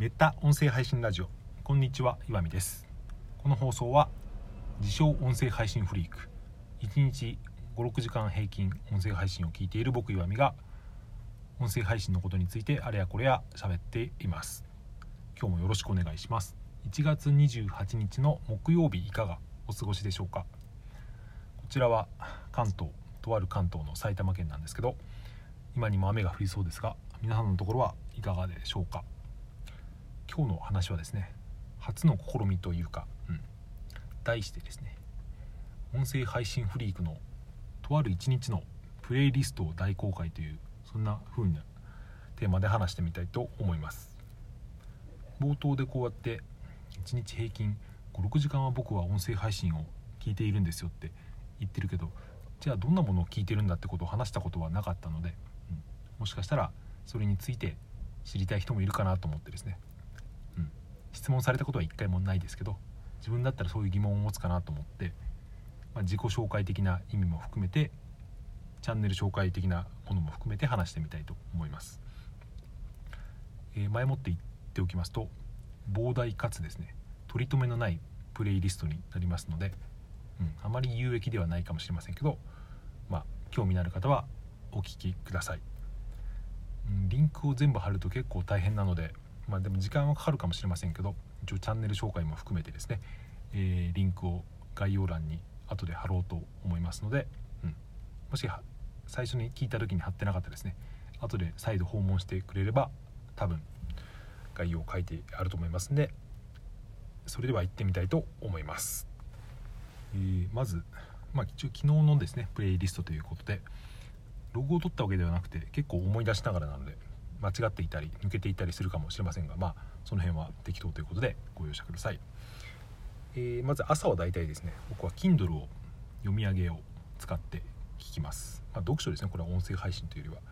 メタ音声配信ラジオ。こんにちは岩見です。この放送は自称音声配信フリーク。1日56時間平均音声配信を聞いている僕岩見が音声配信のことについてあれやこれや喋っています。今日もよろしくお願いします。1月28日の木曜日いかがお過ごしでしょうか。こちらは関東とある関東の埼玉県なんですけど今にも雨が降りそうですが皆さんのところはいかがでしょうか。今日の話はですね初の試みというか、うん、題してですね音声配信フリークのとある一日のプレイリストを大公開というそんな風なテーマで話してみたいと思います。冒頭でこうやって1日平均56時間は僕は音声配信を聞いているんですよって言ってるけどじゃあどんなものを聞いてるんだってことを話したことはなかったので、うん、もしかしたらそれについて知りたい人もいるかなと思ってですね、質問されたことは一回もないですけど自分だったらそういう疑問を持つかなと思って、まあ、自己紹介的な意味も含めてチャンネル紹介的なものも含めて話してみたいと思います、えー、前もって言っておきますと膨大かつですね取り留めのないプレイリストになりますので、うん、あまり有益ではないかもしれませんけどまあ興味のある方はお聞きください。うんリンクを全部貼ると結構大変なのでまあでも時間はかかるかもしれませんけど一応チャンネル紹介も含めてですね、えー、リンクを概要欄に後で貼ろうと思いますので、うん、もし最初に聞いた時に貼ってなかったですね後で再度訪問してくれれば多分概要を書いてあると思いますんでそれでは行ってみたいと思います、えー、まず、まあ、一応昨日のですねプレイリストということでログを取ったわけではなくて結構思い出しながらなので間違っていたり抜けていたりするかもしれませんがまあその辺は適当ということでご容赦ください、えー、まず朝はだいたいですね僕は Kindle を読み上げを使って聞きます、まあ、読書ですねこれは音声配信というよりは。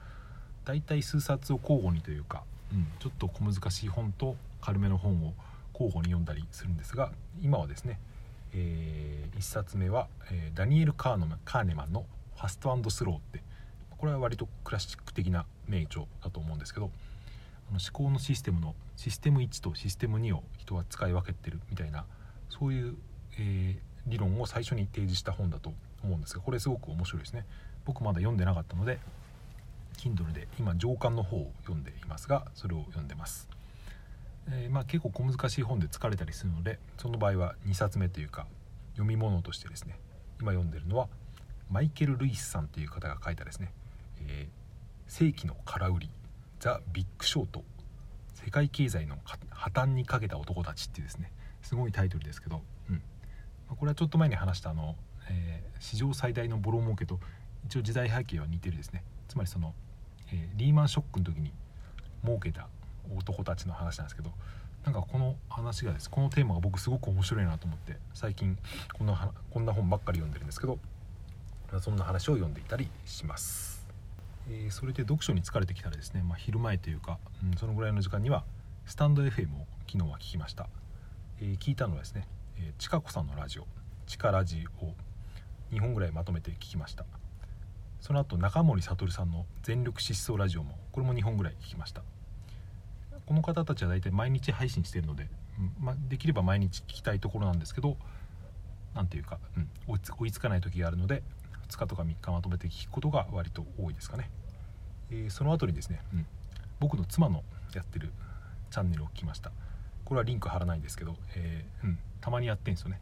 だいたい数冊を交互にというか、うん、ちょっと小難しい本と軽めの本を交互に読んだりするんですが今はですね、えー、1冊目は、えー、ダニエル・カーノカーネマンの「ファストスロー」ってこれは割とクラシック的な名著だと思うんですけどあの思考のシステムのシステム1とシステム2を人は使い分けてるみたいなそういう、えー、理論を最初に提示した本だと思うんですがこれすごく面白いですね。僕まだ読んでなかったので Kindle で今上巻の方を読んでいますがそれを読んでます、えー、まあ、結構小難しい本で疲れたりするのでその場合は2冊目というか読み物としてですね今読んでるのはマイケル・ルイスさんという方が書いたですねえー、世紀の空売りザ・ビッグショート世界経済の破綻にかけた男たちっていうですねすごいタイトルですけど、うん、これはちょっと前に話したあの、えー、史上最大のボロ儲けと一応時代背景は似てるですねつまりその、えー、リーマンショックの時に儲けた男たちの話なんですけどなんかこの話がですこのテーマが僕すごく面白いなと思って最近こんなこんな本ばっかり読んでるんですけどそんな話を読んでいたりします。えー、それで読書に疲れてきたらですね、まあ、昼前というか、うん、そのぐらいの時間にはスタンド FM を昨日は聞きました、えー、聞いたのはですね、えー、ちかこさんのラジオ「ちかラジ」を2本ぐらいまとめて聞きました。その後中森悟さんの「全力疾走ラジオ」もこれも2本ぐらい聞きました。この方たちは大体毎日配信してるので、うんまあ、できれば毎日聞きたいところなんですけど何ていうか、うん、追いつかない時があるので2日とか3日まとめて聞くことが割と多いですかね。え、その後にですね、うん、僕の妻のやってるチャンネルを聞きました。これはリンク貼らないんですけど、えー、うん、たまにやってんですよね。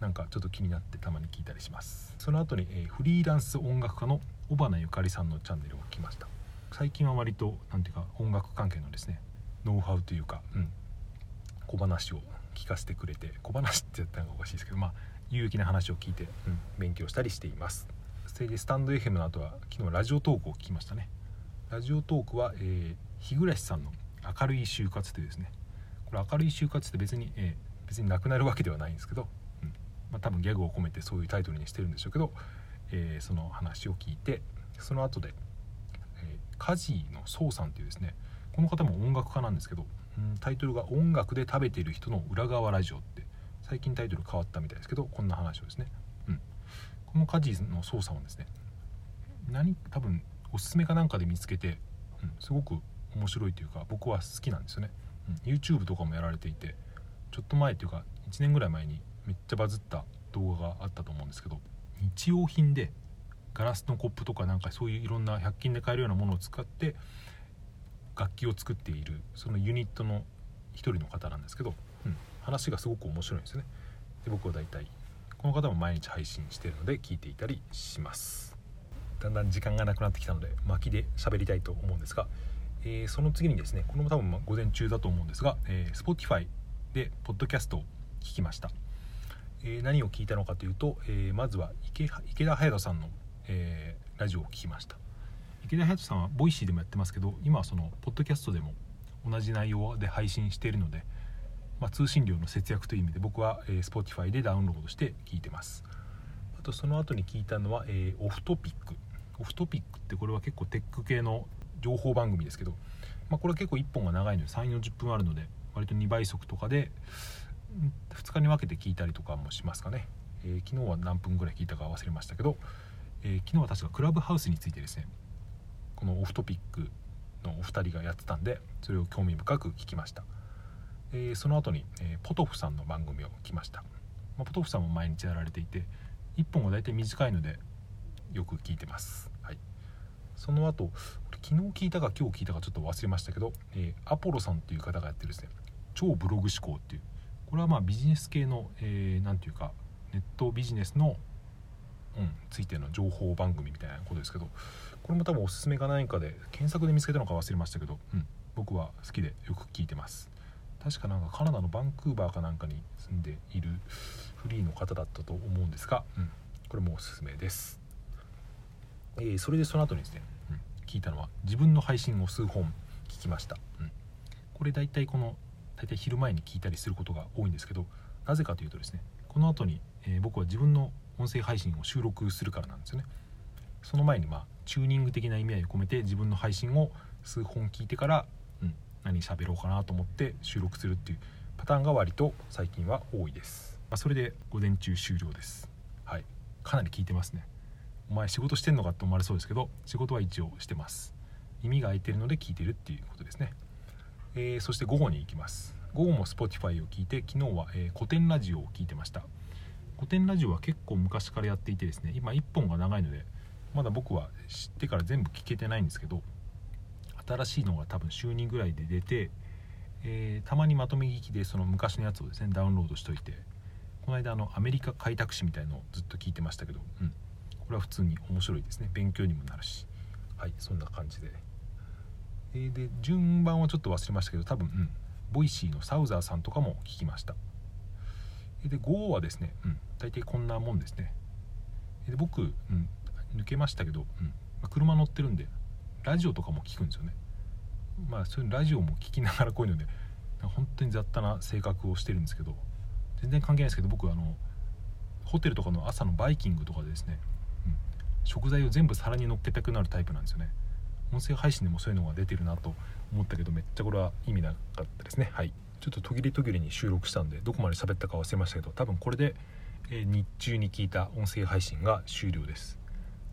なんかちょっと気になってたまに聞いたりします。その後に、えー、フリーランス音楽家の尾花ゆかりさんのチャンネルを聞きました。最近は割と何ていうか音楽関係のですねノウハウというか、うん、小話を聞かせてくれて小話って言ったのがおかしいですけどまあ有益な話を聞いて、うん、勉強したりしています。それでスタンド FM の後は昨日ラジオトークを聞きましたね。ラジオトークは、えー、日暮さんの明るい就活というですね。これ明るい就活って別に、えー、別になくなるわけではないんですけど、うん。まあ、多分ギャグを込めてそういうタイトルにしてるんでしょうけど、えー、その話を聞いてその後で、えー、カジのソウさんっていうですねこの方も音楽家なんですけど、うん、タイトルが「音楽で食べている人の裏側ラジオ」って最近タイトル変わったみたいですけどこんな話をですね、うん、このカジのソウさんはですね何多分おすすめかなんかで見つけて、うん、すごく面白いというか僕は好きなんですよね、うん、YouTube とかもやられていてちょっと前っていうか1年ぐらい前にめっちゃバズった動画があったと思うんですけど日用品でガラスのコップとかなんかそういういろんな100均で買えるようなものを使って楽器を作っているそのユニットの一人の方なんですけど、うん、話がすごく面白いんですよね。で僕は大体この方も毎日配信してるので聞いていたりします。だんだん時間がなくなってきたので巻きで喋りたいと思うんですが、えー、その次にですねこれも多分午前中だと思うんですが、えー、Spotify でポッドキャストを聞きました、えー、何を聞いたのかというと、えまずは池イケダハヤトさんの、えラジオを聞きました。イケダハヤトさんはボイシーでもやってますけど今はそのポッドキャストでも同じ内容で配信しているので、まあ、通信料の節約という意味で僕は、えー、Spotify でダウンロードして聞いてます。あとその後に聞いたのは、えー、オフトピック。オフトピックってこれは結構テック系の情報番組ですけど、まあ、これは結構1本が長いので3 4 0分あるので割と2倍速とかで2日に分けて聞いたりとかもしますかね、えー、昨日は何分ぐらい聞いたか忘れましたけど、え昨日は確かクラブハウスについてですねこのオフトピックのお二人がやってたんでそれを興味深く聞きました、えー、その後に、えー、ポトフさんの番組を聞きました、まあ、ポトフさんも毎日やられていて1本は大体短いのでよく聞いてます、はい、その後昨日聞いたか今日聞いたかちょっと忘れましたけど、えー、アポロさんっていう方がやってるですね超ブログ思考っていうこれはまあビジネス系の何、えー、ていうかネットビジネスの、うん、ついての情報番組みたいなことですけどこれも多分おすすめか何かで検索で見つけたのか忘れましたけど、うん、僕は好きでよく聞いてます。確かなんかカナダのバンクーバーかなんかに住んでいるフリーの方だったと思うんですが、うん、これもおすすめです、えー、それでその後にですね、うん、聞いたのは自分の配信を数本聞きました、うん、これ大体この大体昼前に聞いたりすることが多いんですけどなぜかというとですねこの後に、えー、僕は自分の音声配信を収録するからなんですよね。その前にまあチューニング的な意味合いを込めて自分の配信を数本聞いてから、うん、何喋ろうかなと思って収録するっていうパターンが割と最近は多いです、まあ、それで午前中終了です。はい。かなり聞いてますね。お前仕事してんのかって思われそうですけど仕事は一応してます。耳が開いてるので聞いてるっていうことですね、えー、そして午後に行きます。午後も Spotify を聞いて昨日は、えー、古典ラジオを聞いてました。古典ラジオは結構昔からやっていてですね今1本が長いのでまだ僕は知ってから全部聞けてないんですけど新しいのが多分週2ぐらいで出て、えー、たまにまとめ聞きでその昔のやつをですねダウンロードしといてこの間あのアメリカ開拓史みたいのをずっと聞いてましたけど、うん、これは普通に面白いですね。勉強にもなるし。はいそんな感じで、えー、で順番はちょっと忘れましたけど多分、うん、ボイシーのサウザーさんとかも聞きました。で午後はですね、うん、大体こんなもんですね。で僕、うん、抜けましたけど、うん。車乗ってるんでラジオとかも聞くんですよね。まあそういうラジオも聞きながらこういうので本当に雑多な性格をしてるんですけど全然関係ないですけど僕あのホテルとかの朝のバイキングとかでですね、食材を全部皿に乗っけたくなるタイプなんですよね。音声配信でもそういうのが出てるなと思ったけどめっちゃこれは意味なかったですね。はい。ちょっと途切れ途切れに収録したんでどこまで喋ったか忘れましたけど多分これで、え、日中に聞いた音声配信が終了です。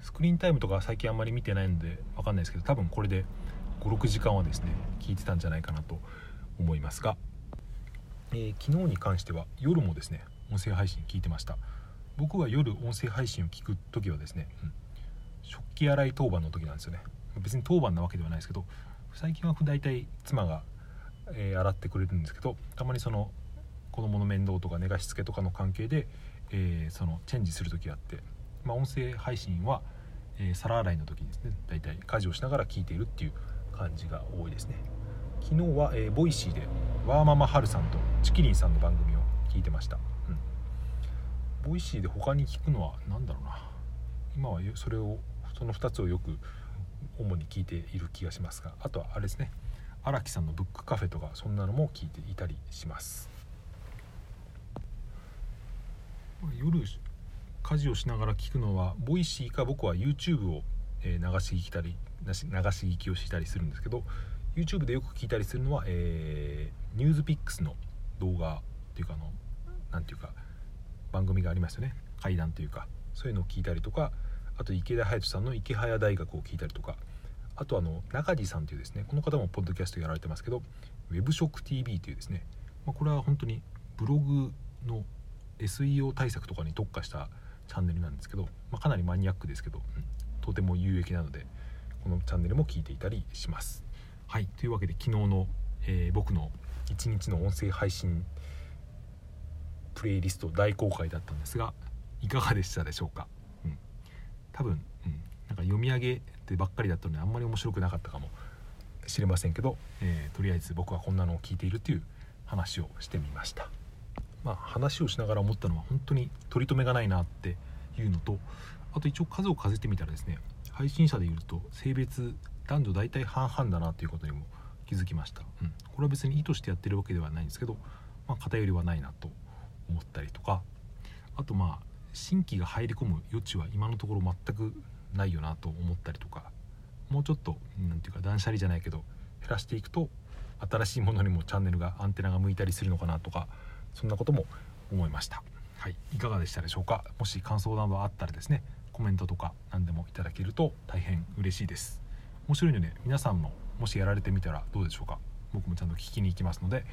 スクリーンタイムとか最近あんまり見てないので分かんないですけど多分これで56時間はですね聞いてたんじゃないかなと思いますが、えー、昨日に関しては夜もですね音声配信聞いてました。僕は夜音声配信を聞く時はですね、うん、食器洗い当番の時なんですよね。別に当番なわけではないですけど最近は大体妻が、えー、洗ってくれるんですけどたまにその子供の面倒とか寝かしつけとかの関係で、えー、そのチェンジする時があってまあ、音声配信は、えー、皿洗いの時にですね大体家事をしながら聞いているっていう感じが多いですね。昨日は、えー、ボイシーでワーママハルさんとちきりんさんの番組を聞いてました、うん、ボイシーで他に聞くのは何だろうな。今はそれをその2つをよく主に聞いている気がしますがあとはあれですね。荒木さんのブックカフェとかそんなのも聞いていたりします。夜家事をしながら聞くのはボイシーか僕は YouTube を、流し聞きたり流し聞きをしたりするんですけど YouTube でよく聞いたりするのは、えー、ニュースピックスの動画っていうかあの何ていうか番組がありますよね。怪談というかそういうのを聞いたりとかあと池田隼人さんの池早大学を聞いたりとかあとあの中地さんというですねこの方もポッドキャストやられてますけど「WebShockTV というですね、まあ、これは本当にブログの SEO 対策とかに特化したチャンネルなんですけど、まあ、かなりマニアックですけど、うん、とても有益なのでこのチャンネルも聞いていたりします。はいというわけで昨日の、えー、僕の1日の音声配信プレイリスト大公開だったんですがいかがでしたでしょうか、多分、うん、なんか読み上げてばっかりだったのであんまり面白くなかったかもしれませんけど、えー、とりあえず僕はこんなのを聞いているという話をしてみました。まあ、話をしながら思ったのは本当に取り留めがないなっていうのとあと一応数を数えてみたらですね配信者でいうと性別男女大体半々だなということにも気づきました、うん、これは別に意図してやってるわけではないんですけど、まあ、偏りはないなと思ったりとかあとまあ新規が入り込む余地は今のところ全くないよなと思ったりとかもうちょっと何ていうか断捨離じゃないけど減らしていくと新しいものにもチャンネルがアンテナが向いたりするのかなとかそんなことも思いました。はい、いかがでしたでしょうか？もし感想などあったらですねコメントとか何でもいただけると大変嬉しいです。面白いので皆さんももしやられてみたらどうでしょうか？僕もちゃんと聞きに行きますので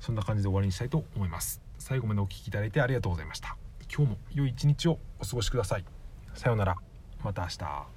そんな感じで終わりにしたいと思います。最後までお聴きいただいてありがとうございました。今日も良い一日をお過ごしください。さようなら。また明日。